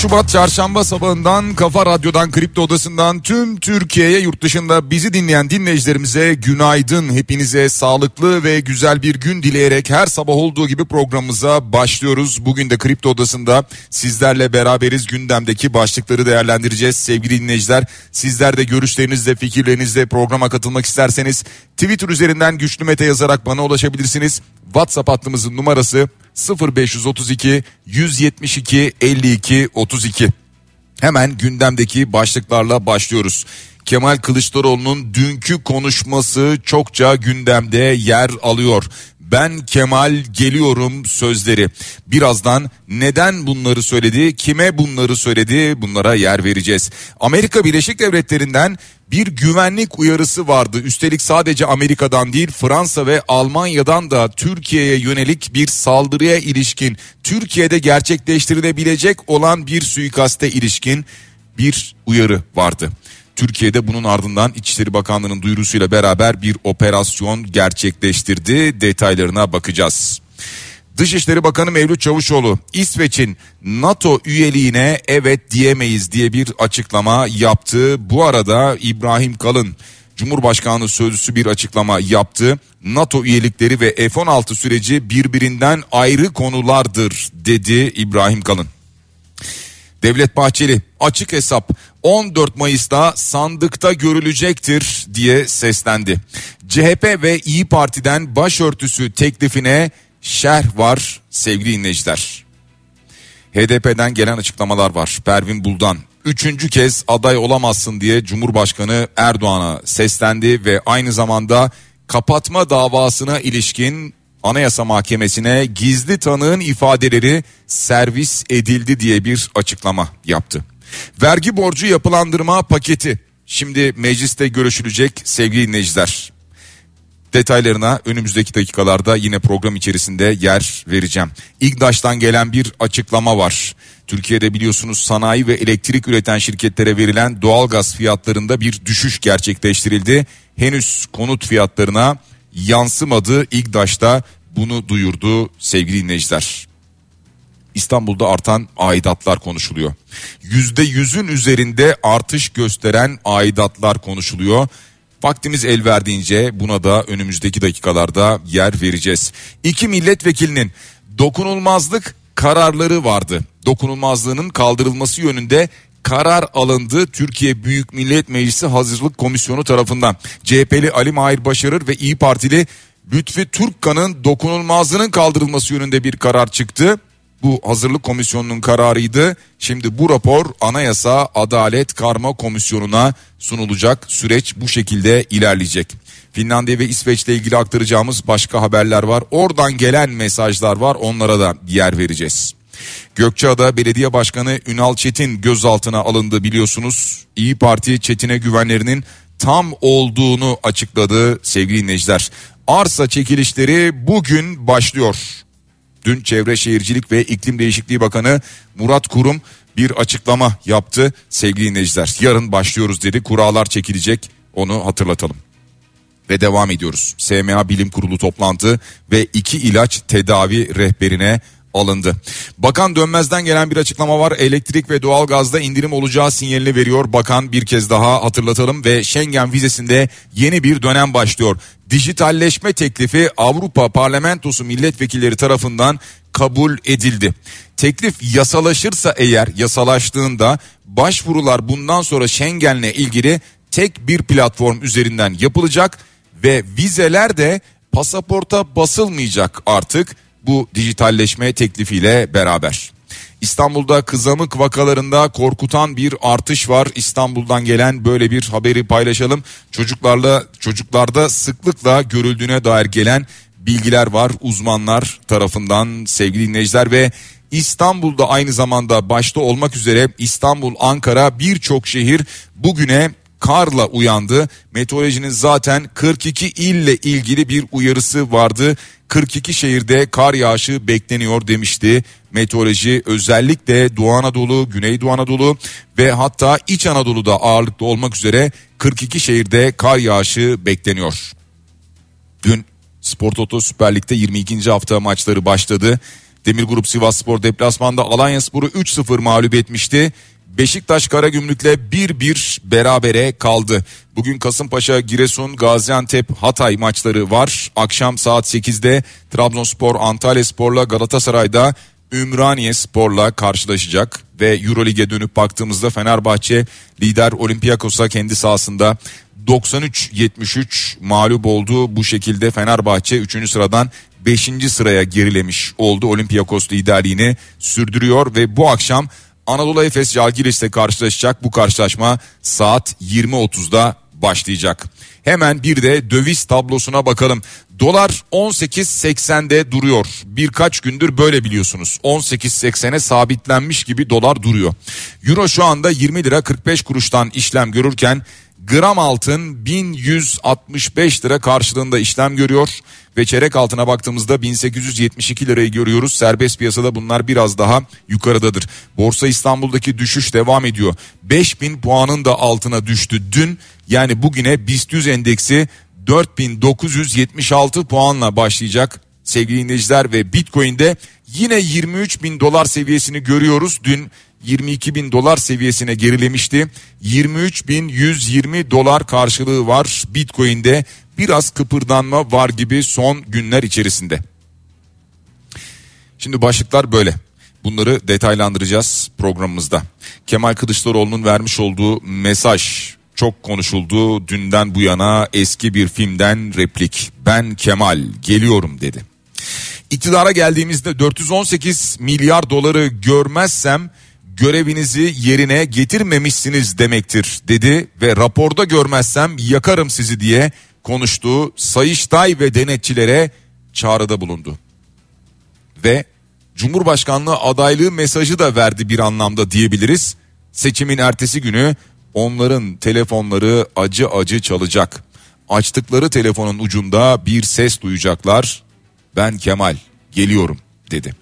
Şubat çarşamba sabahından Kafa Radyo'dan Kripto Odası'ndan tüm Türkiye'ye yurt dışında bizi dinleyen dinleyicilerimize günaydın. Hepinize sağlıklı ve güzel bir gün dileyerek her sabah olduğu gibi programımıza başlıyoruz. Bugün de Kripto Odası'nda sizlerle beraberiz gündemdeki başlıkları değerlendireceğiz. Sevgili dinleyiciler sizler de görüşlerinizle fikirlerinizle programa katılmak isterseniz Twitter üzerinden güçlü mete yazarak bana ulaşabilirsiniz. WhatsApp hattımızın numarası 0532 172 52 32. Hemen gündemdeki başlıklarla başlıyoruz. Kemal Kılıçdaroğlu'nun dünkü konuşması çokça gündemde yer alıyor. Ben Kemal geliyorum sözleri. Birazdan neden bunları söyledi, kime bunları söyledi bunlara yer vereceğiz. Amerika Birleşik Devletleri'nden bir güvenlik uyarısı vardı. Üstelik sadece Amerika'dan değil Fransa ve Almanya'dan da Türkiye'ye yönelik bir saldırıya ilişkin Türkiye'de gerçekleştirilebilecek olan bir suikaste ilişkin bir uyarı vardı. Türkiye'de bunun ardından İçişleri Bakanlığı'nın duyurusuyla beraber bir operasyon gerçekleştirdi. Detaylarına bakacağız. Dışişleri Bakanı Mevlüt Çavuşoğlu İsveç'in NATO üyeliğine evet diyemeyiz diye bir açıklama yaptı. Bu arada İbrahim Kalın Cumhurbaşkanı sözcüsü bir açıklama yaptı. NATO üyelikleri ve F-16 süreci birbirinden ayrı konulardır dedi İbrahim Kalın. Devlet Bahçeli açık hesap 14 Mayıs'ta sandıkta görülecektir diye seslendi. CHP ve İyi Parti'den başörtüsü teklifine şerh var sevgili dinleyiciler. HDP'den gelen açıklamalar var. Pervin Buldan üçüncü kez aday olamazsın diye Cumhurbaşkanı Erdoğan'a seslendi ve aynı zamanda kapatma davasına ilişkin Anayasa Mahkemesi'ne gizli tanığın ifadeleri servis edildi diye bir açıklama yaptı. Vergi borcu yapılandırma paketi şimdi mecliste görüşülecek sevgili dinleyiciler. Detaylarına önümüzdeki dakikalarda yine program içerisinde yer vereceğim. İGDAŞ'tan gelen bir açıklama var. Türkiye'de biliyorsunuz sanayi ve elektrik üreten şirketlere verilen doğalgaz fiyatlarında bir düşüş gerçekleştirildi. Henüz konut fiyatlarına yansımadı. İGDAŞ'ta bunu duyurdu sevgili dinleyiciler. İstanbul'da artan aidatlar konuşuluyor. Yüzde yüzün üzerinde artış gösteren aidatlar konuşuluyor. Vaktimiz el verdiğince buna da önümüzdeki dakikalarda yer vereceğiz. İki milletvekilinin dokunulmazlık kararları vardı. Dokunulmazlığının kaldırılması yönünde karar alındı Türkiye Büyük Millet Meclisi Hazırlık Komisyonu tarafından. CHP'li Ali Mahir Başarır ve İyi Partili Lütfi Türkkan'ın dokunulmazlığının kaldırılması yönünde bir karar çıktı. Bu hazırlık komisyonunun kararıydı. Şimdi bu rapor Anayasa Adalet Karma Komisyonu'na sunulacak. Süreç bu şekilde ilerleyecek. Finlandiya ve İsveç'le ilgili aktaracağımız başka haberler var. Oradan gelen mesajlar var. Onlara da yer vereceğiz. Gökçeada Belediye Başkanı Ünal Çetin gözaltına alındı biliyorsunuz. İyi Parti Çetin'e güvenlerinin tam olduğunu açıkladı sevgili dinleyiciler. Arsa çekilişleri bugün başlıyor. Dün Çevre Şehircilik ve İklim Değişikliği Bakanı Murat Kurum bir açıklama yaptı sevgili dinleyiciler. Yarın başlıyoruz dedi. Kurallar çekilecek onu hatırlatalım. Ve devam ediyoruz. SMA Bilim Kurulu toplantı ve iki ilaç tedavi rehberine alındı. Bakan Dönmez'den gelen bir açıklama var. Elektrik ve doğalgazda indirim olacağı sinyalini veriyor. Bakan bir kez daha hatırlatalım ve Schengen vizesinde yeni bir dönem başlıyor. Dijitalleşme teklifi Avrupa Parlamentosu milletvekilleri tarafından kabul edildi. Teklif yasalaşırsa eğer yasalaştığında başvurular bundan sonra Schengen'le ilgili tek bir platform üzerinden yapılacak ve vizeler de pasaporta basılmayacak artık bu dijitalleşme teklifiyle beraber. İstanbul'da kızamık vakalarında korkutan bir artış var. İstanbul'dan gelen böyle bir haberi paylaşalım. Çocuklarla çocuklarda sıklıkla görüldüğüne dair gelen bilgiler var uzmanlar tarafından sevgili dinleyiciler ve İstanbul'da aynı zamanda başta olmak üzere İstanbul, Ankara birçok şehir bugüne karla uyandı. Meteorolojinin zaten 42 ille ilgili bir uyarısı vardı. 42 şehirde kar yağışı bekleniyor demişti. Meteoroloji özellikle Doğu Anadolu, Güneydoğu Anadolu ve hatta İç Anadolu'da ağırlıklı olmak üzere 42 şehirde kar yağışı bekleniyor. Dün Spor Toto Süper Lig'de 22. hafta maçları başladı. Demir Grup Sivas Spor deplasmanda Alanya Spor'u 3-0 mağlup etmişti. Beşiktaş Karagümrük'le 1-1 berabere kaldı. Bugün Kasımpaşa, Giresun, Gaziantep, Hatay maçları var. Akşam saat 8'de Trabzonspor, Antalya Spor'la Galatasaray'da Ümraniye Spor'la karşılaşacak ve Eurolig'e dönüp baktığımızda Fenerbahçe lider Olympiakos'a kendi sahasında 93-73 mağlup oldu. Bu şekilde Fenerbahçe 3. sıradan 5. sıraya gerilemiş oldu. Olympiakos liderliğini sürdürüyor ve bu akşam Anadolu Efes Jalgiris'le karşılaşacak. Bu karşılaşma saat 20.30'da başlayacak. Hemen bir de döviz tablosuna bakalım. Dolar 18.80'de duruyor. Birkaç gündür böyle biliyorsunuz. 18.80'e sabitlenmiş gibi dolar duruyor. Euro şu anda 20 lira 45 kuruştan işlem görürken gram altın 1165 lira karşılığında işlem görüyor ve çeyrek altına baktığımızda 1872 lirayı görüyoruz. Serbest piyasada bunlar biraz daha yukarıdadır. Borsa İstanbul'daki düşüş devam ediyor. 5000 puanın da altına düştü dün. Yani bugüne BIST 100 endeksi 4976 puanla başlayacak sevgili dinleyiciler ve Bitcoin'de yine 23 bin dolar seviyesini görüyoruz. Dün 22 bin dolar seviyesine gerilemişti. 23 bin 120 dolar karşılığı var Bitcoin'de biraz kıpırdanma var gibi son günler içerisinde. Şimdi başlıklar böyle. Bunları detaylandıracağız programımızda. Kemal Kılıçdaroğlu'nun vermiş olduğu mesaj çok konuşuldu. Dünden bu yana eski bir filmden replik. Ben Kemal geliyorum dedi. İktidara geldiğimizde 418 milyar doları görmezsem görevinizi yerine getirmemişsiniz demektir dedi ve raporda görmezsem yakarım sizi diye konuştuğu Sayıştay ve denetçilere çağrıda bulundu. Ve Cumhurbaşkanlığı adaylığı mesajı da verdi bir anlamda diyebiliriz. Seçimin ertesi günü onların telefonları acı acı çalacak. Açtıkları telefonun ucunda bir ses duyacaklar. Ben Kemal geliyorum dedi.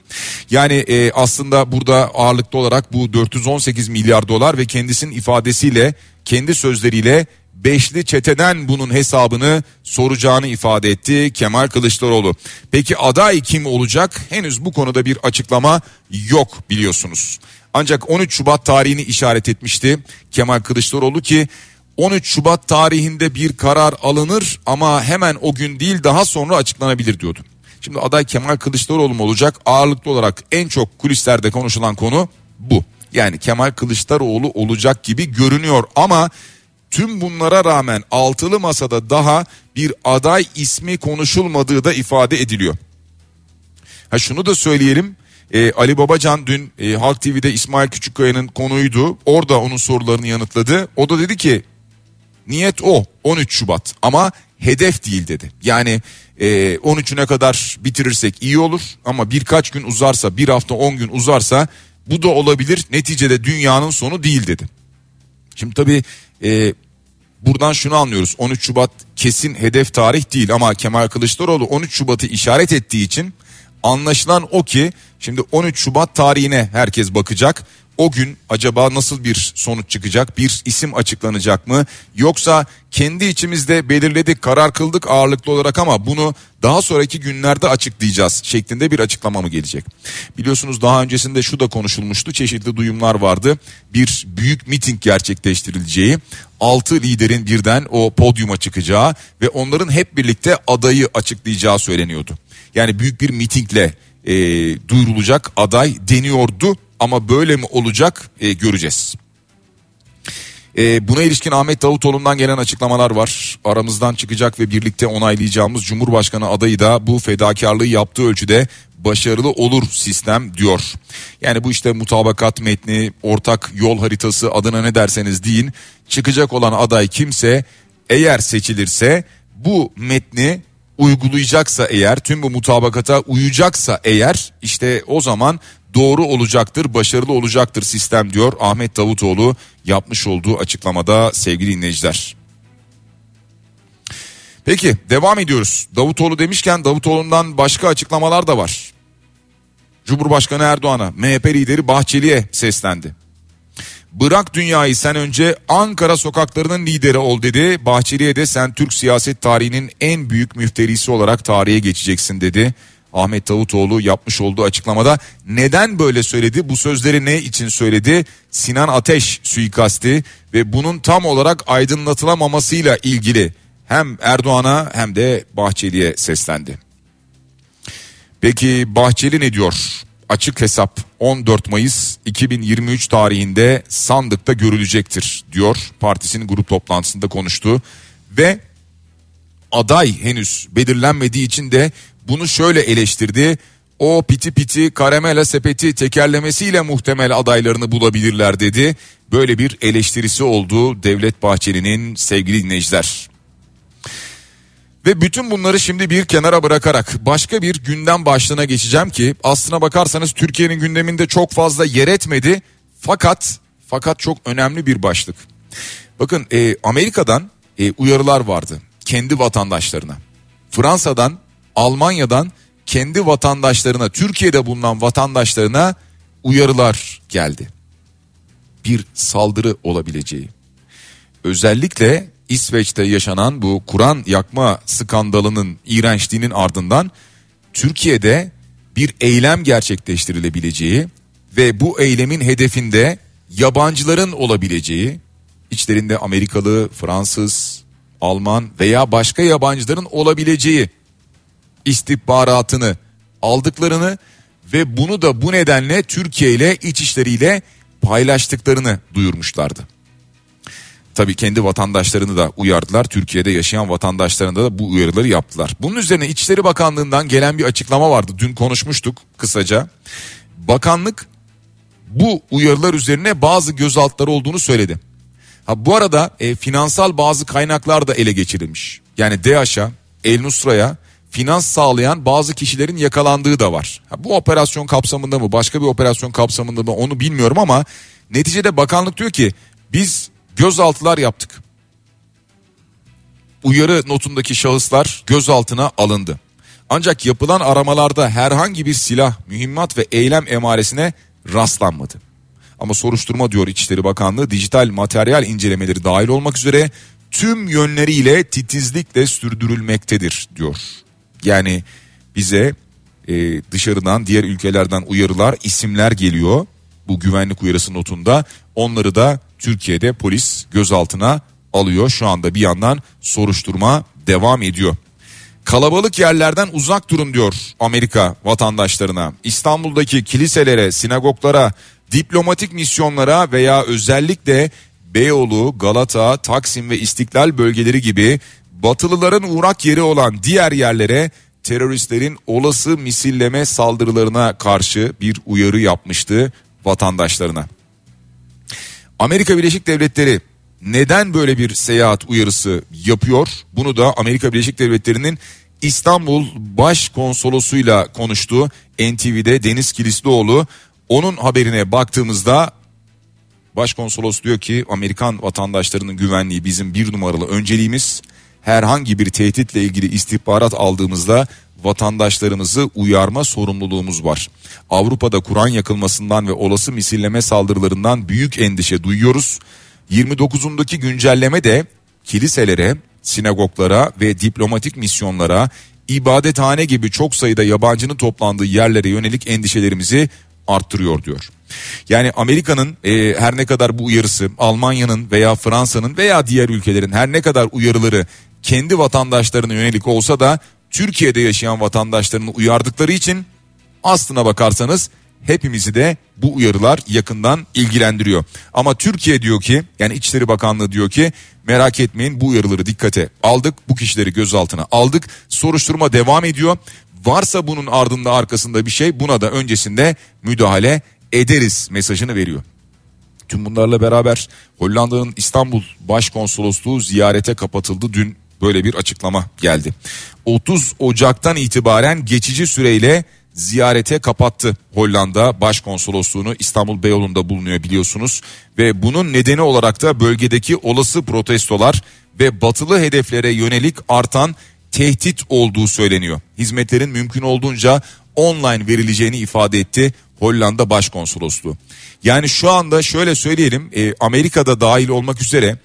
Yani e, aslında burada ağırlıklı olarak bu 418 milyar dolar ve kendisinin ifadesiyle kendi sözleriyle beşli çeteden bunun hesabını soracağını ifade etti Kemal Kılıçdaroğlu. Peki aday kim olacak? Henüz bu konuda bir açıklama yok biliyorsunuz. Ancak 13 Şubat tarihini işaret etmişti Kemal Kılıçdaroğlu ki 13 Şubat tarihinde bir karar alınır ama hemen o gün değil daha sonra açıklanabilir diyordu. Şimdi aday Kemal Kılıçdaroğlu mu olacak? Ağırlıklı olarak en çok kulislerde konuşulan konu bu. Yani Kemal Kılıçdaroğlu olacak gibi görünüyor ama tüm bunlara rağmen altılı masada daha bir aday ismi konuşulmadığı da ifade ediliyor. Ha şunu da söyleyelim. Ee, Ali Babacan dün e, Halk TV'de İsmail Küçükkaya'nın konuydu. Orada onun sorularını yanıtladı. O da dedi ki niyet o 13 Şubat ama hedef değil dedi. Yani e, 13'üne kadar bitirirsek iyi olur ama birkaç gün uzarsa bir hafta 10 gün uzarsa bu da olabilir. Neticede dünyanın sonu değil dedi. Şimdi tabii e, buradan şunu anlıyoruz. 13 Şubat kesin hedef tarih değil ama Kemal Kılıçdaroğlu 13 Şubat'ı işaret ettiği için anlaşılan o ki şimdi 13 Şubat tarihine herkes bakacak o gün acaba nasıl bir sonuç çıkacak? Bir isim açıklanacak mı? Yoksa kendi içimizde belirledik, karar kıldık ağırlıklı olarak ama bunu daha sonraki günlerde açıklayacağız şeklinde bir açıklama mı gelecek? Biliyorsunuz daha öncesinde şu da konuşulmuştu. Çeşitli duyumlar vardı. Bir büyük miting gerçekleştirileceği, altı liderin birden o podyuma çıkacağı ve onların hep birlikte adayı açıklayacağı söyleniyordu. Yani büyük bir mitingle e, duyurulacak aday deniyordu ama böyle mi olacak e, göreceğiz. Ee, buna ilişkin Ahmet Davutoğlu'ndan gelen açıklamalar var. Aramızdan çıkacak ve birlikte onaylayacağımız Cumhurbaşkanı adayı da bu fedakarlığı yaptığı ölçüde başarılı olur sistem diyor. Yani bu işte mutabakat metni, ortak yol haritası adına ne derseniz deyin. Çıkacak olan aday kimse eğer seçilirse bu metni uygulayacaksa eğer tüm bu mutabakata uyacaksa eğer işte o zaman doğru olacaktır, başarılı olacaktır sistem diyor Ahmet Davutoğlu yapmış olduğu açıklamada sevgili dinleyiciler. Peki devam ediyoruz. Davutoğlu demişken Davutoğlu'ndan başka açıklamalar da var. Cumhurbaşkanı Erdoğan'a, MHP lideri Bahçeli'ye seslendi. Bırak dünyayı sen önce Ankara sokaklarının lideri ol dedi. Bahçeli'ye de sen Türk siyaset tarihinin en büyük müfterisi olarak tarihe geçeceksin dedi. Ahmet Davutoğlu yapmış olduğu açıklamada neden böyle söyledi? Bu sözleri ne için söyledi? Sinan Ateş suikasti ve bunun tam olarak aydınlatılamamasıyla ilgili hem Erdoğan'a hem de Bahçeli'ye seslendi. Peki Bahçeli ne diyor? Açık hesap 14 Mayıs 2023 tarihinde sandıkta görülecektir diyor. Partisinin grup toplantısında konuştu ve aday henüz belirlenmediği için de bunu şöyle eleştirdi. O piti piti karamela sepeti tekerlemesiyle muhtemel adaylarını bulabilirler dedi. Böyle bir eleştirisi oldu Devlet Bahçeli'nin sevgili dinleyiciler. Ve bütün bunları şimdi bir kenara bırakarak başka bir gündem başlığına geçeceğim ki aslına bakarsanız Türkiye'nin gündeminde çok fazla yer etmedi fakat fakat çok önemli bir başlık. Bakın e, Amerika'dan e, uyarılar vardı kendi vatandaşlarına. Fransa'dan, Almanya'dan kendi vatandaşlarına, Türkiye'de bulunan vatandaşlarına uyarılar geldi. Bir saldırı olabileceği. Özellikle İsveç'te yaşanan bu Kur'an yakma skandalının iğrençliğinin ardından Türkiye'de bir eylem gerçekleştirilebileceği ve bu eylemin hedefinde yabancıların olabileceği, içlerinde Amerikalı, Fransız, Alman veya başka yabancıların olabileceği istihbaratını aldıklarını ve bunu da bu nedenle Türkiye ile iç işleriyle paylaştıklarını duyurmuşlardı. Tabii kendi vatandaşlarını da uyardılar. Türkiye'de yaşayan vatandaşlarına da bu uyarıları yaptılar. Bunun üzerine İçişleri Bakanlığı'ndan gelen bir açıklama vardı. Dün konuşmuştuk kısaca. Bakanlık bu uyarılar üzerine bazı gözaltıları olduğunu söyledi. Ha bu arada e, finansal bazı kaynaklar da ele geçirilmiş. Yani DAEŞ'a, El Nusra'ya finans sağlayan bazı kişilerin yakalandığı da var. Ha, bu operasyon kapsamında mı başka bir operasyon kapsamında mı onu bilmiyorum ama neticede bakanlık diyor ki biz gözaltılar yaptık. Uyarı notundaki şahıslar gözaltına alındı. Ancak yapılan aramalarda herhangi bir silah, mühimmat ve eylem emaresine rastlanmadı. Ama soruşturma diyor İçişleri Bakanlığı dijital materyal incelemeleri dahil olmak üzere tüm yönleriyle titizlikle sürdürülmektedir diyor. Yani bize e, dışarıdan diğer ülkelerden uyarılar isimler geliyor bu güvenlik uyarısı notunda onları da Türkiye'de polis gözaltına alıyor. Şu anda bir yandan soruşturma devam ediyor. Kalabalık yerlerden uzak durun diyor Amerika vatandaşlarına. İstanbul'daki kiliselere, sinagoglara, diplomatik misyonlara veya özellikle Beyoğlu, Galata, Taksim ve İstiklal bölgeleri gibi batılıların uğrak yeri olan diğer yerlere teröristlerin olası misilleme saldırılarına karşı bir uyarı yapmıştı vatandaşlarına. Amerika Birleşik Devletleri neden böyle bir seyahat uyarısı yapıyor? Bunu da Amerika Birleşik Devletleri'nin İstanbul Başkonsolosuyla konuştu. NTV'de Deniz Kilislioğlu onun haberine baktığımızda Başkonsolos diyor ki Amerikan vatandaşlarının güvenliği bizim bir numaralı önceliğimiz. Herhangi bir tehditle ilgili istihbarat aldığımızda vatandaşlarımızı uyarma sorumluluğumuz var. Avrupa'da Kur'an yakılmasından ve olası misilleme saldırılarından büyük endişe duyuyoruz. 29'undaki güncelleme de kiliselere, sinagoglara ve diplomatik misyonlara, ibadethane gibi çok sayıda yabancının toplandığı yerlere yönelik endişelerimizi arttırıyor diyor. Yani Amerika'nın e, her ne kadar bu uyarısı Almanya'nın veya Fransa'nın veya diğer ülkelerin her ne kadar uyarıları kendi vatandaşlarına yönelik olsa da Türkiye'de yaşayan vatandaşlarını uyardıkları için aslına bakarsanız hepimizi de bu uyarılar yakından ilgilendiriyor. Ama Türkiye diyor ki yani İçişleri Bakanlığı diyor ki merak etmeyin bu uyarıları dikkate aldık. Bu kişileri gözaltına aldık. Soruşturma devam ediyor. Varsa bunun ardında arkasında bir şey buna da öncesinde müdahale ederiz mesajını veriyor. Tüm bunlarla beraber Hollanda'nın İstanbul Başkonsolosluğu ziyarete kapatıldı. Dün böyle bir açıklama geldi. 30 Ocak'tan itibaren geçici süreyle ziyarete kapattı Hollanda Başkonsolosluğunu İstanbul Beyoğlu'nda bulunuyor biliyorsunuz ve bunun nedeni olarak da bölgedeki olası protestolar ve batılı hedeflere yönelik artan tehdit olduğu söyleniyor. Hizmetlerin mümkün olduğunca online verileceğini ifade etti Hollanda Başkonsolosluğu. Yani şu anda şöyle söyleyelim e, Amerika'da dahil olmak üzere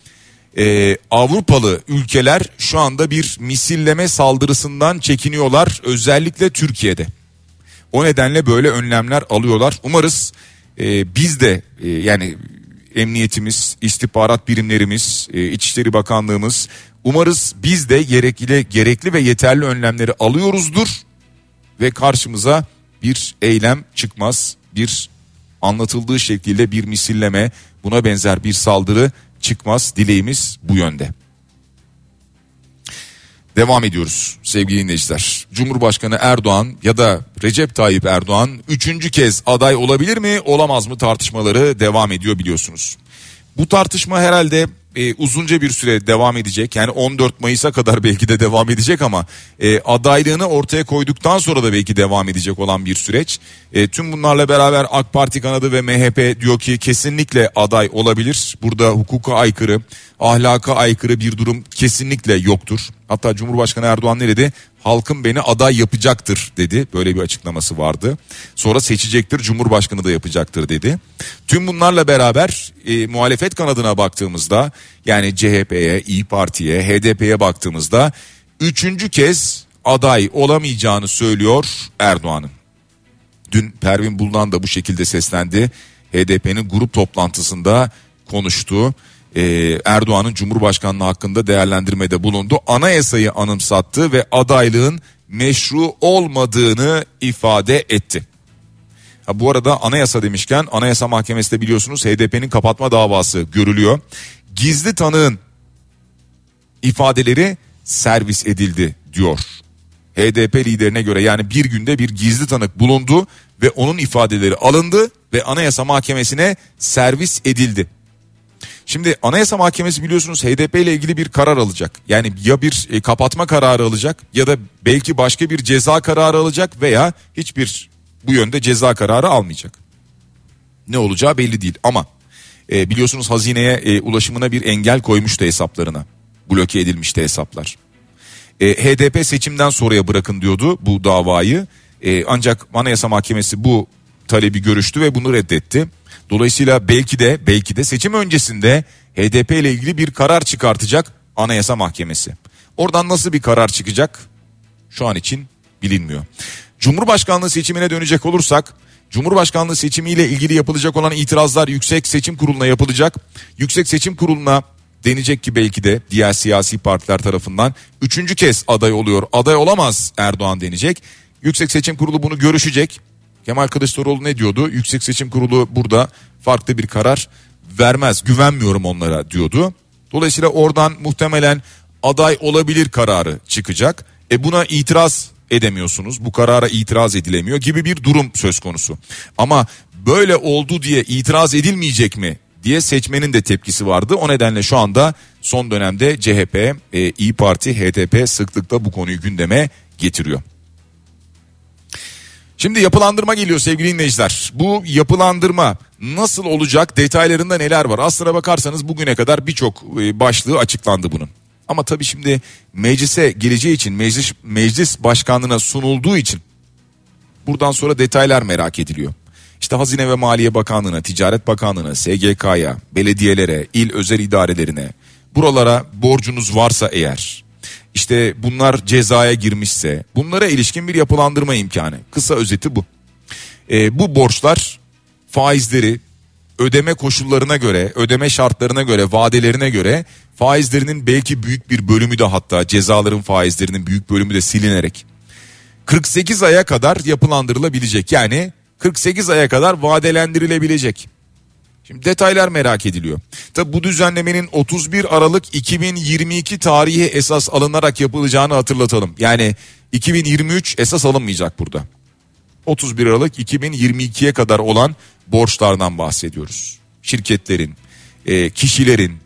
e, Avrupalı ülkeler şu anda bir misilleme saldırısından çekiniyorlar özellikle Türkiye'de. O nedenle böyle önlemler alıyorlar. Umarız e, biz de e, yani emniyetimiz, istihbarat birimlerimiz, e, İçişleri Bakanlığımız umarız biz de gerekli gerekli ve yeterli önlemleri alıyoruzdur ve karşımıza bir eylem çıkmaz. Bir anlatıldığı şekilde bir misilleme, buna benzer bir saldırı çıkmaz. Dileğimiz bu yönde. Devam ediyoruz sevgili dinleyiciler. Cumhurbaşkanı Erdoğan ya da Recep Tayyip Erdoğan üçüncü kez aday olabilir mi olamaz mı tartışmaları devam ediyor biliyorsunuz. Bu tartışma herhalde e, uzunca bir süre devam edecek. Yani 14 Mayıs'a kadar belki de devam edecek ama e, adaylığını ortaya koyduktan sonra da belki devam edecek olan bir süreç. E, tüm bunlarla beraber AK Parti kanadı ve MHP diyor ki kesinlikle aday olabilir. Burada hukuka aykırı, ahlaka aykırı bir durum kesinlikle yoktur. Hatta Cumhurbaşkanı Erdoğan ne dedi? Halkım beni aday yapacaktır dedi. Böyle bir açıklaması vardı. Sonra seçecektir, Cumhurbaşkanı da yapacaktır dedi. Tüm bunlarla beraber e, muhalefet kanadına baktığımızda yani CHP'ye, İyi Parti'ye, HDP'ye baktığımızda üçüncü kez aday olamayacağını söylüyor Erdoğan'ın. Dün Pervin Buldan da bu şekilde seslendi. HDP'nin grup toplantısında konuştu. Ee, Erdoğan'ın Cumhurbaşkanlığı hakkında değerlendirmede bulundu. Anayasayı anımsattı ve adaylığın meşru olmadığını ifade etti. Ha, bu arada anayasa demişken anayasa mahkemesi de biliyorsunuz HDP'nin kapatma davası görülüyor. Gizli tanığın ifadeleri servis edildi diyor. HDP liderine göre yani bir günde bir gizli tanık bulundu ve onun ifadeleri alındı ve anayasa mahkemesine servis edildi. Şimdi Anayasa Mahkemesi biliyorsunuz HDP ile ilgili bir karar alacak. Yani ya bir e, kapatma kararı alacak ya da belki başka bir ceza kararı alacak veya hiçbir bu yönde ceza kararı almayacak. Ne olacağı belli değil ama e, biliyorsunuz hazineye e, ulaşımına bir engel koymuştu hesaplarına. Bloke edilmişti hesaplar. E, HDP seçimden sonraya bırakın diyordu bu davayı. E, ancak Anayasa Mahkemesi bu talebi görüştü ve bunu reddetti. Dolayısıyla belki de belki de seçim öncesinde HDP ile ilgili bir karar çıkartacak Anayasa Mahkemesi. Oradan nasıl bir karar çıkacak? Şu an için bilinmiyor. Cumhurbaşkanlığı seçimine dönecek olursak Cumhurbaşkanlığı seçimiyle ilgili yapılacak olan itirazlar Yüksek Seçim Kurulu'na yapılacak. Yüksek Seçim Kurulu'na denecek ki belki de diğer siyasi partiler tarafından üçüncü kez aday oluyor. Aday olamaz Erdoğan denecek. Yüksek Seçim Kurulu bunu görüşecek. Kemal Kılıçdaroğlu ne diyordu? Yüksek Seçim Kurulu burada farklı bir karar vermez. Güvenmiyorum onlara diyordu. Dolayısıyla oradan muhtemelen aday olabilir kararı çıkacak. E buna itiraz edemiyorsunuz. Bu karara itiraz edilemiyor gibi bir durum söz konusu. Ama böyle oldu diye itiraz edilmeyecek mi diye seçmenin de tepkisi vardı. O nedenle şu anda son dönemde CHP, e, İyi Parti, HDP sıklıkla bu konuyu gündeme getiriyor. Şimdi yapılandırma geliyor sevgili dinleyiciler. Bu yapılandırma nasıl olacak detaylarında neler var? Aslına bakarsanız bugüne kadar birçok e, başlığı açıklandı bunun. Ama tabii şimdi meclise geleceği için meclis, meclis başkanlığına sunulduğu için buradan sonra detaylar merak ediliyor. İşte Hazine ve Maliye Bakanlığı'na, Ticaret Bakanlığı'na, SGK'ya, belediyelere, il özel idarelerine buralara borcunuz varsa eğer işte bunlar cezaya girmişse bunlara ilişkin bir yapılandırma imkanı. Kısa özeti bu. E, bu borçlar faizleri ödeme koşullarına göre, ödeme şartlarına göre, vadelerine göre faizlerinin belki büyük bir bölümü de hatta cezaların faizlerinin büyük bölümü de silinerek 48 aya kadar yapılandırılabilecek. Yani 48 aya kadar vadelendirilebilecek. Şimdi detaylar merak ediliyor. Tabi bu düzenlemenin 31 Aralık 2022 tarihi esas alınarak yapılacağını hatırlatalım. Yani 2023 esas alınmayacak burada. 31 Aralık 2022'ye kadar olan borçlardan bahsediyoruz. Şirketlerin, e, kişilerin,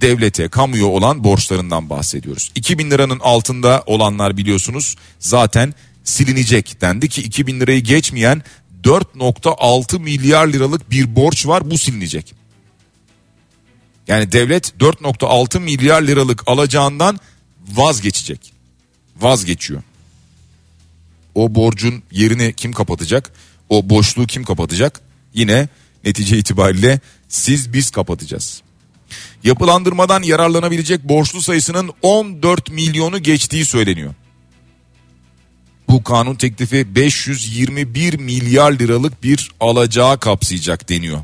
devlete, kamuya olan borçlarından bahsediyoruz. 2000 liranın altında olanlar biliyorsunuz zaten silinecek dendi ki 2000 lirayı geçmeyen 4.6 milyar liralık bir borç var bu silinecek. Yani devlet 4.6 milyar liralık alacağından vazgeçecek. Vazgeçiyor. O borcun yerini kim kapatacak? O boşluğu kim kapatacak? Yine netice itibariyle siz biz kapatacağız. Yapılandırmadan yararlanabilecek borçlu sayısının 14 milyonu geçtiği söyleniyor. Bu kanun teklifi 521 milyar liralık bir alacağı kapsayacak deniyor.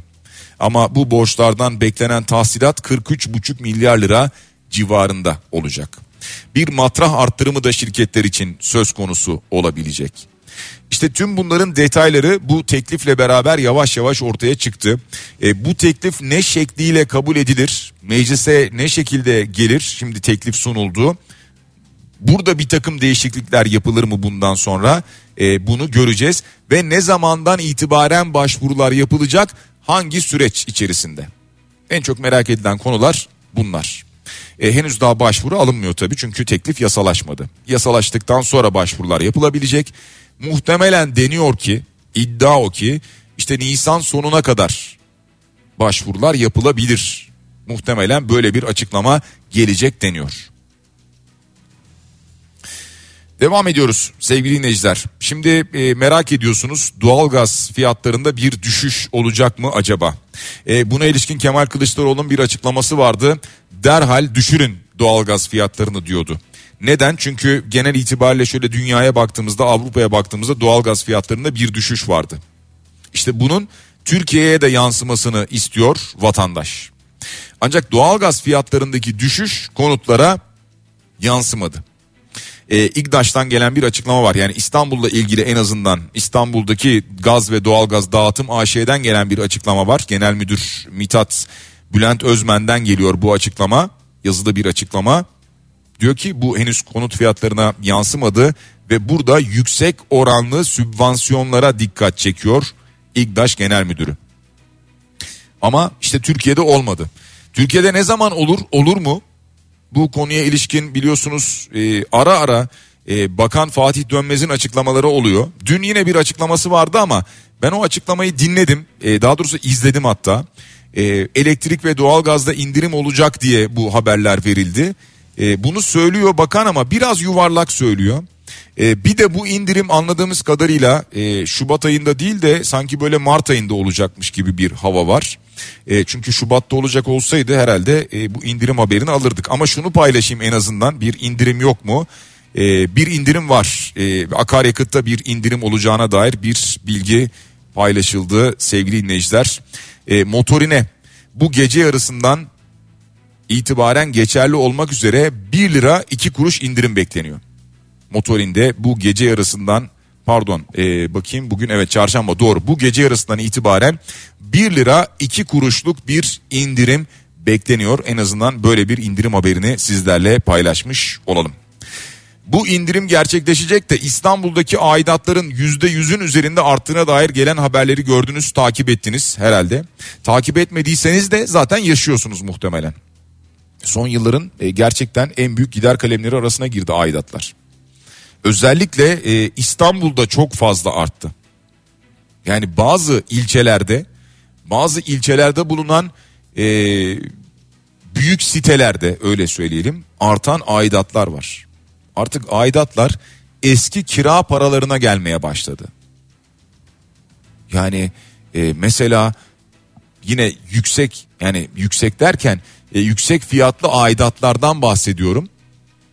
Ama bu borçlardan beklenen tahsilat 43,5 milyar lira civarında olacak. Bir matrah arttırımı da şirketler için söz konusu olabilecek. İşte tüm bunların detayları bu teklifle beraber yavaş yavaş ortaya çıktı. E, bu teklif ne şekliyle kabul edilir? Meclise ne şekilde gelir? Şimdi teklif sunuldu. Burada bir takım değişiklikler yapılır mı bundan sonra? E, bunu göreceğiz ve ne zamandan itibaren başvurular yapılacak? Hangi süreç içerisinde? En çok merak edilen konular bunlar. E, henüz daha başvuru alınmıyor tabii çünkü teklif yasalaşmadı. Yasalaştıktan sonra başvurular yapılabilecek. Muhtemelen deniyor ki iddia o ki işte Nisan sonuna kadar başvurular yapılabilir. Muhtemelen böyle bir açıklama gelecek deniyor. Devam ediyoruz sevgili dinleyiciler. Şimdi e, merak ediyorsunuz doğalgaz fiyatlarında bir düşüş olacak mı acaba? E, buna ilişkin Kemal Kılıçdaroğlu'nun bir açıklaması vardı. Derhal düşürün doğalgaz fiyatlarını diyordu. Neden? Çünkü genel itibariyle şöyle dünyaya baktığımızda Avrupa'ya baktığımızda doğalgaz fiyatlarında bir düşüş vardı. İşte bunun Türkiye'ye de yansımasını istiyor vatandaş. Ancak doğalgaz fiyatlarındaki düşüş konutlara yansımadı e, İGDAŞ'tan gelen bir açıklama var. Yani İstanbul'la ilgili en azından İstanbul'daki gaz ve doğalgaz dağıtım AŞ'den gelen bir açıklama var. Genel Müdür Mitat Bülent Özmen'den geliyor bu açıklama. Yazıda bir açıklama. Diyor ki bu henüz konut fiyatlarına yansımadı ve burada yüksek oranlı sübvansiyonlara dikkat çekiyor İGDAŞ Genel Müdürü. Ama işte Türkiye'de olmadı. Türkiye'de ne zaman olur? Olur mu? Bu konuya ilişkin biliyorsunuz e, ara ara e, Bakan Fatih Dönmez'in açıklamaları oluyor. Dün yine bir açıklaması vardı ama ben o açıklamayı dinledim. E, daha doğrusu izledim hatta. E, elektrik ve doğalgazda indirim olacak diye bu haberler verildi. E, bunu söylüyor bakan ama biraz yuvarlak söylüyor. E, bir de bu indirim anladığımız kadarıyla e, Şubat ayında değil de sanki böyle Mart ayında olacakmış gibi bir hava var. E, çünkü Şubat'ta olacak olsaydı herhalde e, bu indirim haberini alırdık. Ama şunu paylaşayım en azından bir indirim yok mu? E, bir indirim var. E, akaryakıtta bir indirim olacağına dair bir bilgi paylaşıldı sevgili dinleyiciler. E, motorine bu gece yarısından itibaren geçerli olmak üzere 1 lira 2 kuruş indirim bekleniyor. Motorinde bu gece yarısından pardon e, bakayım bugün evet çarşamba doğru bu gece yarısından itibaren 1 lira 2 kuruşluk bir indirim bekleniyor. En azından böyle bir indirim haberini sizlerle paylaşmış olalım. Bu indirim gerçekleşecek de İstanbul'daki aidatların %100'ün üzerinde arttığına dair gelen haberleri gördünüz, takip ettiniz herhalde. Takip etmediyseniz de zaten yaşıyorsunuz muhtemelen. Son yılların e, gerçekten en büyük gider kalemleri arasına girdi aidatlar. Özellikle e, İstanbul'da çok fazla arttı. Yani bazı ilçelerde bazı ilçelerde bulunan e, büyük sitelerde öyle söyleyelim artan aidatlar var. Artık aidatlar eski kira paralarına gelmeye başladı. Yani e, mesela yine yüksek yani yüksek derken e, yüksek fiyatlı aidatlardan bahsediyorum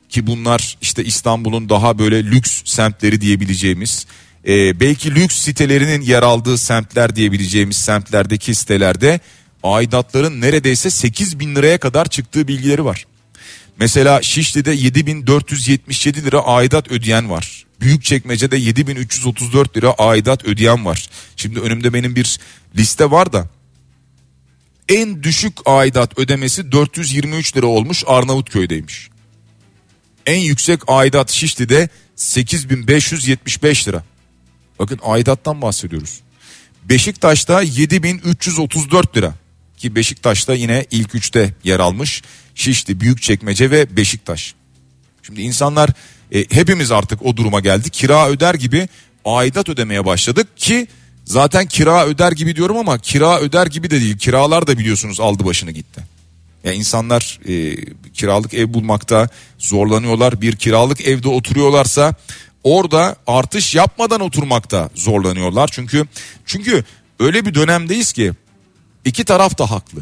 ki bunlar işte İstanbul'un daha böyle lüks semtleri diyebileceğimiz e, belki lüks sitelerinin yer aldığı semtler diyebileceğimiz semtlerdeki sitelerde aidatların neredeyse 8 bin liraya kadar çıktığı bilgileri var. Mesela Şişli'de 7477 lira aidat ödeyen var. Büyükçekmece'de 7334 lira aidat ödeyen var. Şimdi önümde benim bir liste var da en düşük aidat ödemesi 423 lira olmuş Arnavutköy'deymiş. En yüksek aidat Şişli'de 8575 lira. Bakın aidattan bahsediyoruz. Beşiktaş'ta 7334 lira ki Beşiktaş'ta yine ilk üçte yer almış. Şişli, Büyükçekmece ve Beşiktaş. Şimdi insanlar e, hepimiz artık o duruma geldik. Kira öder gibi aidat ödemeye başladık ki zaten kira öder gibi diyorum ama kira öder gibi de değil. Kiralar da biliyorsunuz aldı başını gitti. Ya insanlar e, kiralık ev bulmakta zorlanıyorlar. Bir kiralık evde oturuyorlarsa orada artış yapmadan oturmakta zorlanıyorlar. Çünkü çünkü öyle bir dönemdeyiz ki iki taraf da haklı.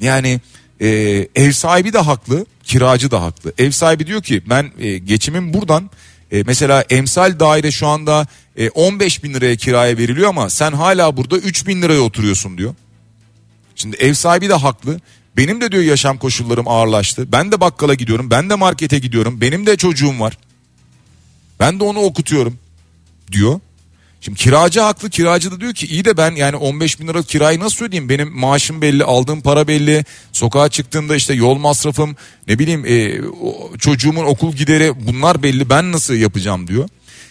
Yani e, ev sahibi de haklı, kiracı da haklı. Ev sahibi diyor ki ben e, geçimim buradan. E, mesela emsal daire şu anda e, 15 bin liraya kiraya veriliyor ama sen hala burada 3 bin liraya oturuyorsun diyor. Şimdi ev sahibi de haklı. Benim de diyor yaşam koşullarım ağırlaştı. Ben de bakkala gidiyorum, ben de markete gidiyorum. Benim de çocuğum var. Ben de onu okutuyorum diyor. Şimdi kiracı haklı kiracı da diyor ki iyi de ben yani 15 bin lira kirayı nasıl ödeyeyim benim maaşım belli aldığım para belli sokağa çıktığımda işte yol masrafım ne bileyim e, çocuğumun okul gideri bunlar belli ben nasıl yapacağım diyor.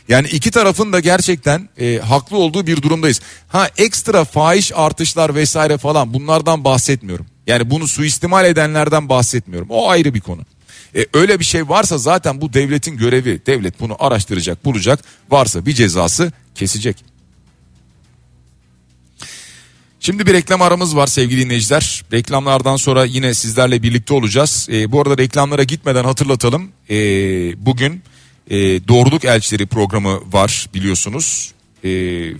Yani iki tarafın da gerçekten e, haklı olduğu bir durumdayız. Ha ekstra fahiş artışlar vesaire falan bunlardan bahsetmiyorum. Yani bunu suistimal edenlerden bahsetmiyorum. O ayrı bir konu. E, öyle bir şey varsa zaten bu devletin görevi. Devlet bunu araştıracak, bulacak. Varsa bir cezası kesecek. Şimdi bir reklam aramız var sevgili dinleyiciler. Reklamlardan sonra yine sizlerle birlikte olacağız. E, bu arada reklamlara gitmeden hatırlatalım. E, bugün e, Doğruluk Elçileri programı var biliyorsunuz. Ee,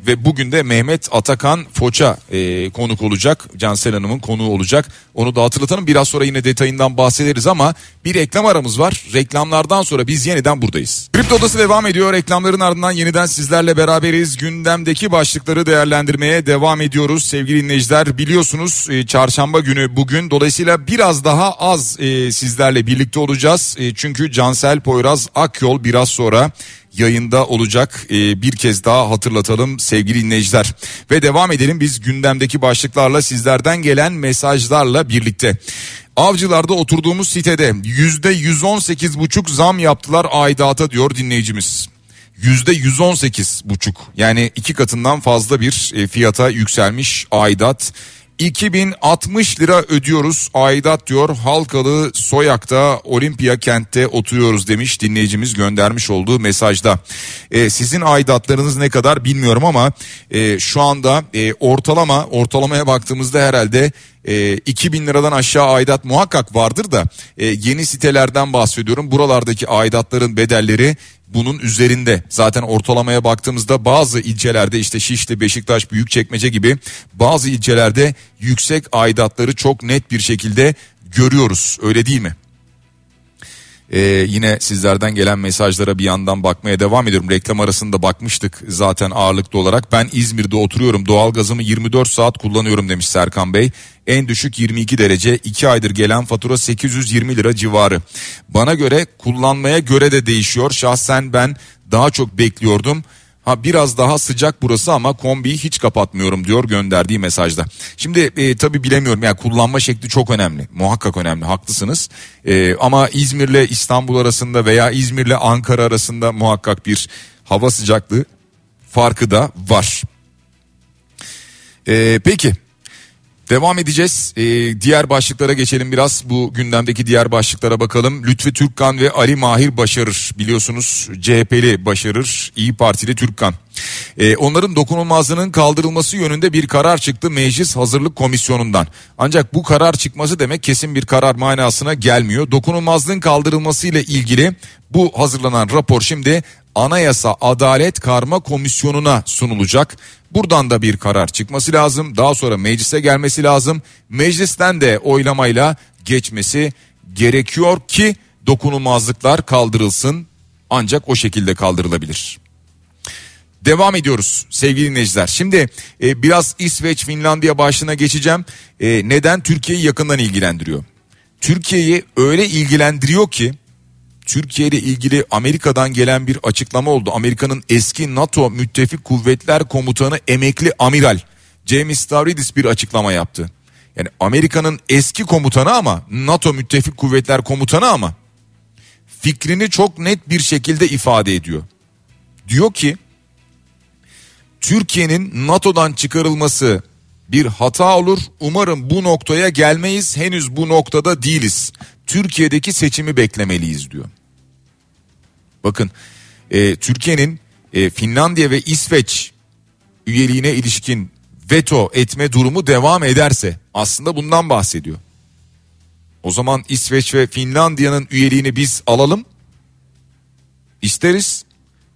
ve bugün de Mehmet Atakan Foça e, konuk olacak. Cansel Hanım'ın konuğu olacak. Onu da hatırlatalım. Biraz sonra yine detayından bahsederiz ama bir reklam aramız var. Reklamlardan sonra biz yeniden buradayız. Kripto Odası devam ediyor. Reklamların ardından yeniden sizlerle beraberiz. Gündemdeki başlıkları değerlendirmeye devam ediyoruz. Sevgili dinleyiciler biliyorsunuz e, çarşamba günü bugün. Dolayısıyla biraz daha az e, sizlerle birlikte olacağız. E, çünkü Cansel Poyraz Akyol biraz sonra yayında olacak. Ee, bir kez daha hatırlatalım sevgili dinleyiciler. Ve devam edelim biz gündemdeki başlıklarla sizlerden gelen mesajlarla birlikte. Avcılarda oturduğumuz sitede yüzde 118 buçuk zam yaptılar aidata diyor dinleyicimiz. Yüzde 118 buçuk yani iki katından fazla bir e, fiyata yükselmiş aidat 2060 lira ödüyoruz aidat diyor Halkalı Soyak'ta Olimpiya kentte oturuyoruz demiş dinleyicimiz göndermiş olduğu mesajda. Ee, sizin aidatlarınız ne kadar bilmiyorum ama e, şu anda e, ortalama ortalamaya baktığımızda herhalde e, 2000 liradan aşağı aidat muhakkak vardır da e, yeni sitelerden bahsediyorum. Buralardaki aidatların bedelleri bunun üzerinde. Zaten ortalamaya baktığımızda bazı ilçelerde işte Şişli, Beşiktaş, Büyükçekmece gibi bazı ilçelerde yüksek aidatları çok net bir şekilde görüyoruz. Öyle değil mi? Ee, yine sizlerden gelen mesajlara bir yandan bakmaya devam ediyorum. Reklam arasında bakmıştık zaten ağırlıklı olarak. Ben İzmir'de oturuyorum. Doğalgazımı 24 saat kullanıyorum demiş Serkan Bey. En düşük 22 derece 2 aydır gelen fatura 820 lira civarı. Bana göre kullanmaya göre de değişiyor. Şahsen ben daha çok bekliyordum. Ha biraz daha sıcak burası ama kombiyi hiç kapatmıyorum diyor gönderdiği mesajda. Şimdi e, tabii bilemiyorum yani kullanma şekli çok önemli. Muhakkak önemli haklısınız. E, ama İzmir'le İstanbul arasında veya İzmir'le Ankara arasında muhakkak bir hava sıcaklığı farkı da var. E, peki Devam edeceğiz. Ee, diğer başlıklara geçelim biraz. Bu gündemdeki diğer başlıklara bakalım. Lütfi Türkkan ve Ali Mahir başarır. Biliyorsunuz CHP'li başarır. İyi Partili Türkkan. Ee, onların dokunulmazlığının kaldırılması yönünde bir karar çıktı Meclis Hazırlık Komisyonu'ndan. Ancak bu karar çıkması demek kesin bir karar manasına gelmiyor. Dokunulmazlığın kaldırılması ile ilgili bu hazırlanan rapor şimdi Anayasa Adalet Karma Komisyonu'na sunulacak. Buradan da bir karar çıkması lazım. Daha sonra meclise gelmesi lazım. Meclisten de oylamayla geçmesi gerekiyor ki dokunulmazlıklar kaldırılsın. Ancak o şekilde kaldırılabilir. Devam ediyoruz sevgili dinleyiciler. Şimdi e, biraz İsveç, Finlandiya başlığına geçeceğim. E, neden Türkiye'yi yakından ilgilendiriyor? Türkiye'yi öyle ilgilendiriyor ki Türkiye ile ilgili Amerika'dan gelen bir açıklama oldu. Amerika'nın eski NATO Müttefik Kuvvetler Komutanı emekli amiral James Stavridis bir açıklama yaptı. Yani Amerika'nın eski komutanı ama NATO Müttefik Kuvvetler Komutanı ama fikrini çok net bir şekilde ifade ediyor. Diyor ki Türkiye'nin NATO'dan çıkarılması bir hata olur. Umarım bu noktaya gelmeyiz. Henüz bu noktada değiliz. Türkiye'deki seçimi beklemeliyiz diyor. Bakın e, Türkiye'nin e, Finlandiya ve İsveç üyeliğine ilişkin veto etme durumu devam ederse aslında bundan bahsediyor. O zaman İsveç ve Finlandiya'nın üyeliğini biz alalım. isteriz.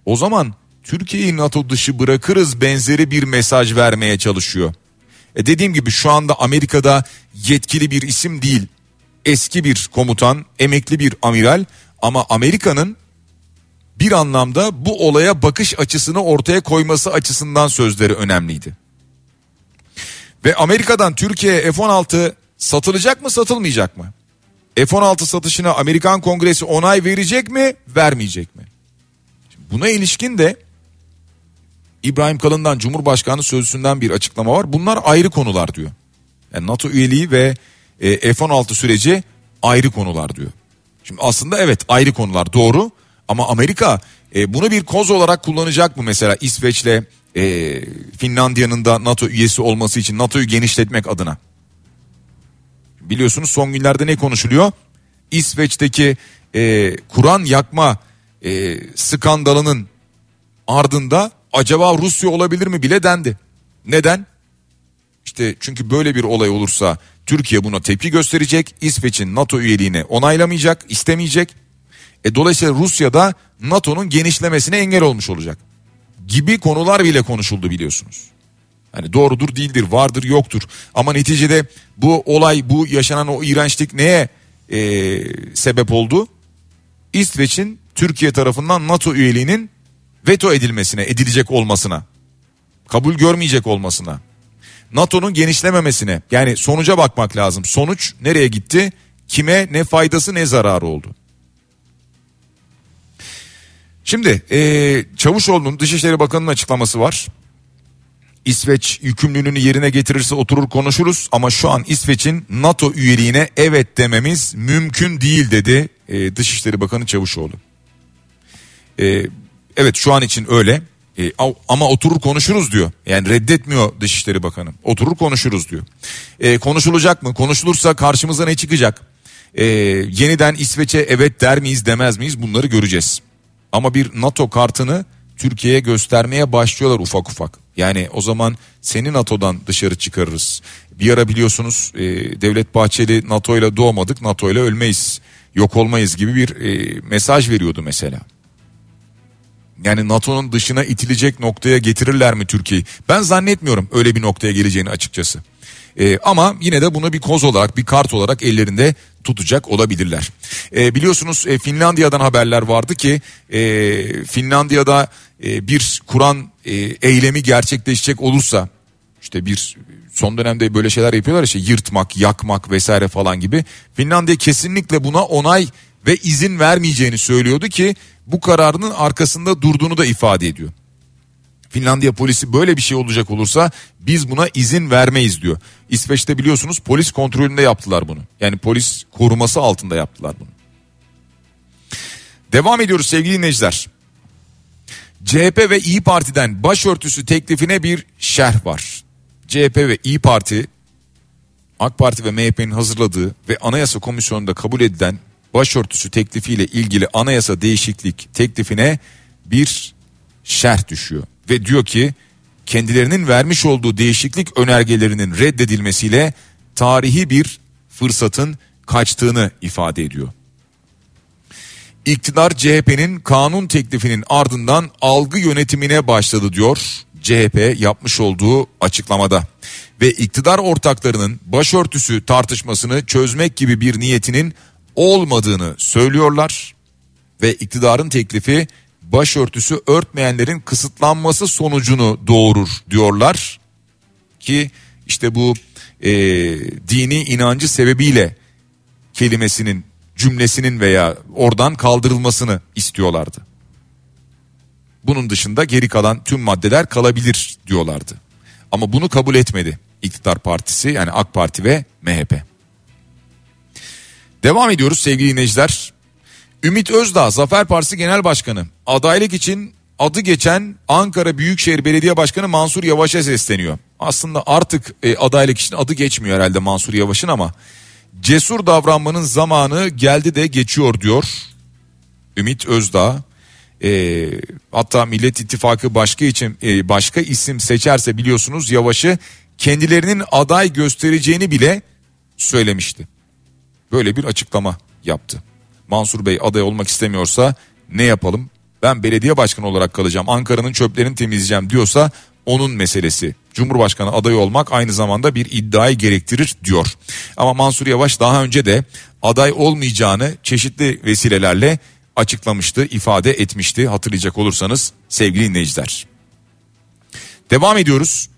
O zaman Türkiye'yi NATO dışı bırakırız benzeri bir mesaj vermeye çalışıyor. E dediğim gibi şu anda Amerika'da yetkili bir isim değil. Eski bir komutan, emekli bir amiral ama Amerika'nın bir anlamda bu olaya bakış açısını ortaya koyması açısından sözleri önemliydi. Ve Amerika'dan Türkiye'ye F-16 satılacak mı satılmayacak mı? F-16 satışına Amerikan Kongresi onay verecek mi vermeyecek mi? Buna ilişkin de İbrahim Kalın'dan Cumhurbaşkanı sözcüsünden bir açıklama var. Bunlar ayrı konular diyor. Yani NATO üyeliği ve e, F-16 süreci ayrı konular diyor. Şimdi aslında evet ayrı konular doğru ama Amerika e, bunu bir koz olarak kullanacak mı mesela İsveç'le e, Finlandiya'nın da NATO üyesi olması için NATO'yu genişletmek adına? Biliyorsunuz son günlerde ne konuşuluyor? İsveç'teki e, Kur'an yakma e, skandalının ardında acaba Rusya olabilir mi bile dendi. Neden? İşte çünkü böyle bir olay olursa Türkiye buna tepki gösterecek. İsveç'in NATO üyeliğini onaylamayacak, istemeyecek. E dolayısıyla Rusya da NATO'nun genişlemesine engel olmuş olacak. Gibi konular bile konuşuldu biliyorsunuz. Hani doğrudur değildir vardır yoktur ama neticede bu olay bu yaşanan o iğrençlik neye e, sebep oldu? İsveç'in Türkiye tarafından NATO üyeliğinin veto edilmesine edilecek olmasına kabul görmeyecek olmasına NATO'nun genişlememesine yani sonuca bakmak lazım sonuç nereye gitti kime ne faydası ne zararı oldu. Şimdi e, Çavuşoğlu'nun Dışişleri Bakanı'nın açıklaması var. İsveç yükümlülüğünü yerine getirirse oturur konuşuruz ama şu an İsveç'in NATO üyeliğine evet dememiz mümkün değil dedi e, Dışişleri Bakanı Çavuşoğlu. E, evet şu an için öyle e, ama oturur konuşuruz diyor. Yani reddetmiyor Dışişleri Bakanı. Oturur konuşuruz diyor. E, konuşulacak mı? Konuşulursa karşımıza ne çıkacak? E, yeniden İsveç'e evet der miyiz demez miyiz bunları göreceğiz. Ama bir NATO kartını Türkiye'ye göstermeye başlıyorlar ufak ufak. Yani o zaman seni NATO'dan dışarı çıkarırız. Bir ara biliyorsunuz e, Devlet Bahçeli NATO ile doğmadık NATO ile ölmeyiz yok olmayız gibi bir e, mesaj veriyordu mesela. Yani NATO'nun dışına itilecek noktaya getirirler mi Türkiye'yi? Ben zannetmiyorum öyle bir noktaya geleceğini açıkçası. Ee, ama yine de bunu bir koz olarak bir kart olarak ellerinde tutacak olabilirler. Ee, biliyorsunuz e, Finlandiya'dan haberler vardı ki e, Finlandiya'da e, bir Kur'an e, eylemi gerçekleşecek olursa işte bir son dönemde böyle şeyler yapıyorlar işte yırtmak, yakmak vesaire falan gibi. Finlandiya kesinlikle buna onay ve izin vermeyeceğini söylüyordu ki bu kararının arkasında durduğunu da ifade ediyor. Finlandiya polisi böyle bir şey olacak olursa biz buna izin vermeyiz diyor. İsveç'te biliyorsunuz polis kontrolünde yaptılar bunu. Yani polis koruması altında yaptılar bunu. Devam ediyoruz sevgili dinleyiciler. CHP ve İyi Parti'den başörtüsü teklifine bir şerh var. CHP ve İyi Parti AK Parti ve MHP'nin hazırladığı ve Anayasa Komisyonu'nda kabul edilen başörtüsü teklifiyle ilgili anayasa değişiklik teklifine bir şerh düşüyor ve diyor ki kendilerinin vermiş olduğu değişiklik önergelerinin reddedilmesiyle tarihi bir fırsatın kaçtığını ifade ediyor. İktidar CHP'nin kanun teklifinin ardından algı yönetimine başladı diyor CHP yapmış olduğu açıklamada. Ve iktidar ortaklarının başörtüsü tartışmasını çözmek gibi bir niyetinin olmadığını söylüyorlar. Ve iktidarın teklifi başörtüsü örtmeyenlerin kısıtlanması sonucunu doğurur diyorlar. Ki işte bu e, dini inancı sebebiyle kelimesinin cümlesinin veya oradan kaldırılmasını istiyorlardı. Bunun dışında geri kalan tüm maddeler kalabilir diyorlardı. Ama bunu kabul etmedi iktidar partisi yani AK Parti ve MHP. Devam ediyoruz sevgili dinleyiciler. Ümit Özdağ Zafer Partisi Genel Başkanı adaylık için adı geçen Ankara Büyükşehir Belediye Başkanı Mansur Yavaş'a sesleniyor. Aslında artık e, adaylık için adı geçmiyor herhalde Mansur Yavaş'ın ama cesur davranmanın zamanı geldi de geçiyor diyor Ümit Özdağ. E, hatta Millet İttifakı başka için e, başka isim seçerse biliyorsunuz Yavaş'ı kendilerinin aday göstereceğini bile söylemişti. Böyle bir açıklama yaptı. Mansur Bey aday olmak istemiyorsa ne yapalım? Ben belediye başkanı olarak kalacağım. Ankara'nın çöplerini temizleyeceğim diyorsa onun meselesi. Cumhurbaşkanı adayı olmak aynı zamanda bir iddiayı gerektirir diyor. Ama Mansur Yavaş daha önce de aday olmayacağını çeşitli vesilelerle açıklamıştı, ifade etmişti hatırlayacak olursanız sevgili dinleyiciler. Devam ediyoruz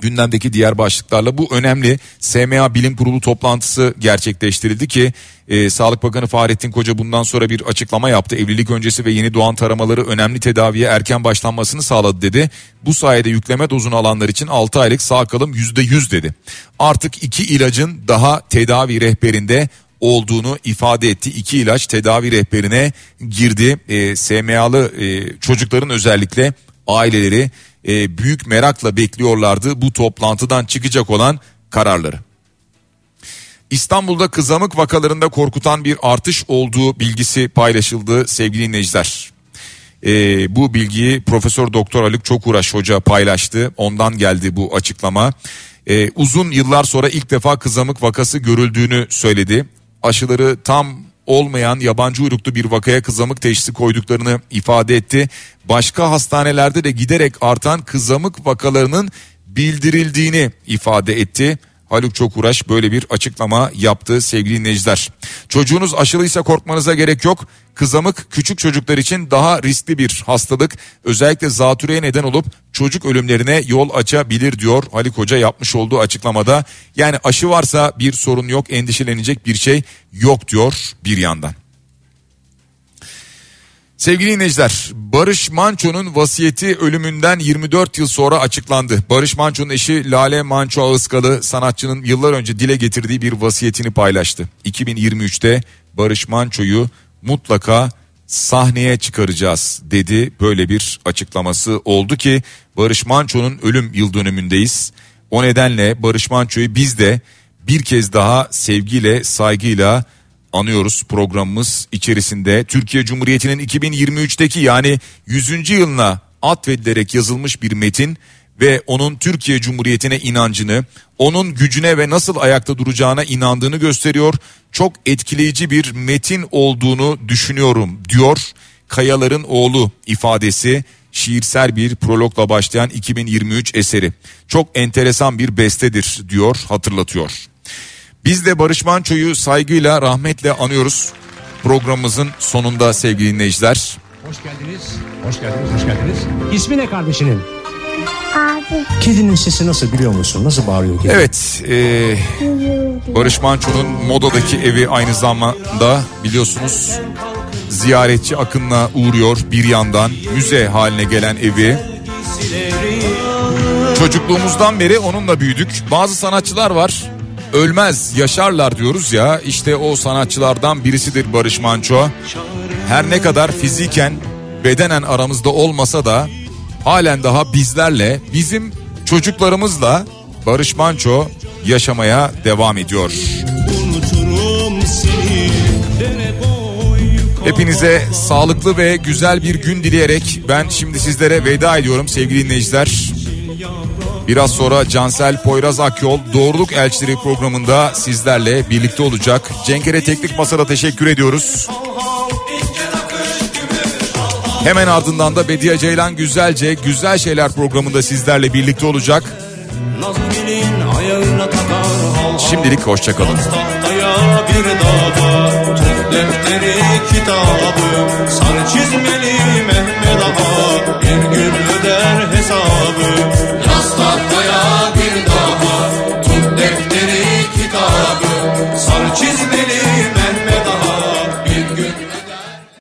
gündemdeki diğer başlıklarla bu önemli SMA Bilim Kurulu toplantısı gerçekleştirildi ki e, Sağlık Bakanı Fahrettin Koca bundan sonra bir açıklama yaptı. Evlilik öncesi ve yeni doğan taramaları önemli tedaviye erken başlanmasını sağladı dedi. Bu sayede yükleme dozunu alanlar için 6 aylık sağ kalım %100 dedi. Artık iki ilacın daha tedavi rehberinde olduğunu ifade etti. İki ilaç tedavi rehberine girdi. E, SMA'lı e, çocukların özellikle aileleri e, büyük merakla bekliyorlardı bu toplantıdan çıkacak olan kararları. İstanbul'da kızamık vakalarında korkutan bir artış olduğu bilgisi paylaşıldı sevgili dinleyiciler. E, bu bilgiyi Profesör Doktor Haluk Çokuraş Hoca paylaştı. Ondan geldi bu açıklama. E, uzun yıllar sonra ilk defa kızamık vakası görüldüğünü söyledi. Aşıları tam olmayan yabancı uyruklu bir vakaya kızamık teşhisi koyduklarını ifade etti. Başka hastanelerde de giderek artan kızamık vakalarının bildirildiğini ifade etti. Haluk Çokuraş böyle bir açıklama yaptı sevgili dinleyiciler. Çocuğunuz aşılıysa korkmanıza gerek yok. Kızamık küçük çocuklar için daha riskli bir hastalık. Özellikle zatürreye neden olup çocuk ölümlerine yol açabilir diyor Haluk Hoca yapmış olduğu açıklamada. Yani aşı varsa bir sorun yok endişelenecek bir şey yok diyor bir yandan. Sevgili dinleyiciler, Barış Manço'nun vasiyeti ölümünden 24 yıl sonra açıklandı. Barış Manço'nun eşi Lale Manço Ağızkalı sanatçının yıllar önce dile getirdiği bir vasiyetini paylaştı. 2023'te Barış Manço'yu mutlaka sahneye çıkaracağız dedi. Böyle bir açıklaması oldu ki Barış Manço'nun ölüm yıl dönümündeyiz. O nedenle Barış Manço'yu biz de bir kez daha sevgiyle, saygıyla anıyoruz programımız içerisinde. Türkiye Cumhuriyeti'nin 2023'teki yani 100. yılına atfedilerek yazılmış bir metin ve onun Türkiye Cumhuriyeti'ne inancını, onun gücüne ve nasıl ayakta duracağına inandığını gösteriyor. Çok etkileyici bir metin olduğunu düşünüyorum diyor. Kayaların oğlu ifadesi şiirsel bir prologla başlayan 2023 eseri. Çok enteresan bir bestedir diyor, hatırlatıyor. Biz de Barış Manço'yu saygıyla, rahmetle anıyoruz. Programımızın sonunda sevgili dinleyiciler. Hoş geldiniz. Hoş geldiniz. Hoş geldiniz. İsmi ne kardeşinin? Abi. Kedinin sesi nasıl biliyor musun? Nasıl bağırıyor kedi? Evet, e, Barış Manço'nun modadaki evi aynı zamanda biliyorsunuz ziyaretçi akınla uğruyor bir yandan müze haline gelen evi. Çocukluğumuzdan beri onunla büyüdük. Bazı sanatçılar var ölmez yaşarlar diyoruz ya işte o sanatçılardan birisidir Barış Manço. Her ne kadar fiziken bedenen aramızda olmasa da halen daha bizlerle bizim çocuklarımızla Barış Manço yaşamaya devam ediyor. Hepinize sağlıklı ve güzel bir gün dileyerek ben şimdi sizlere veda ediyorum sevgili dinleyiciler. Biraz sonra Cansel Poyraz Akyol Doğruluk Elçileri programında sizlerle birlikte olacak. Cenkere Teknik Masa'da teşekkür ediyoruz. Hemen ardından da Bediye Ceylan Güzelce Güzel Şeyler programında sizlerle birlikte olacak. Şimdilik hoşçakalın. Defteri kitabı sarı çizmeli Mehmet Ağa bir gün öder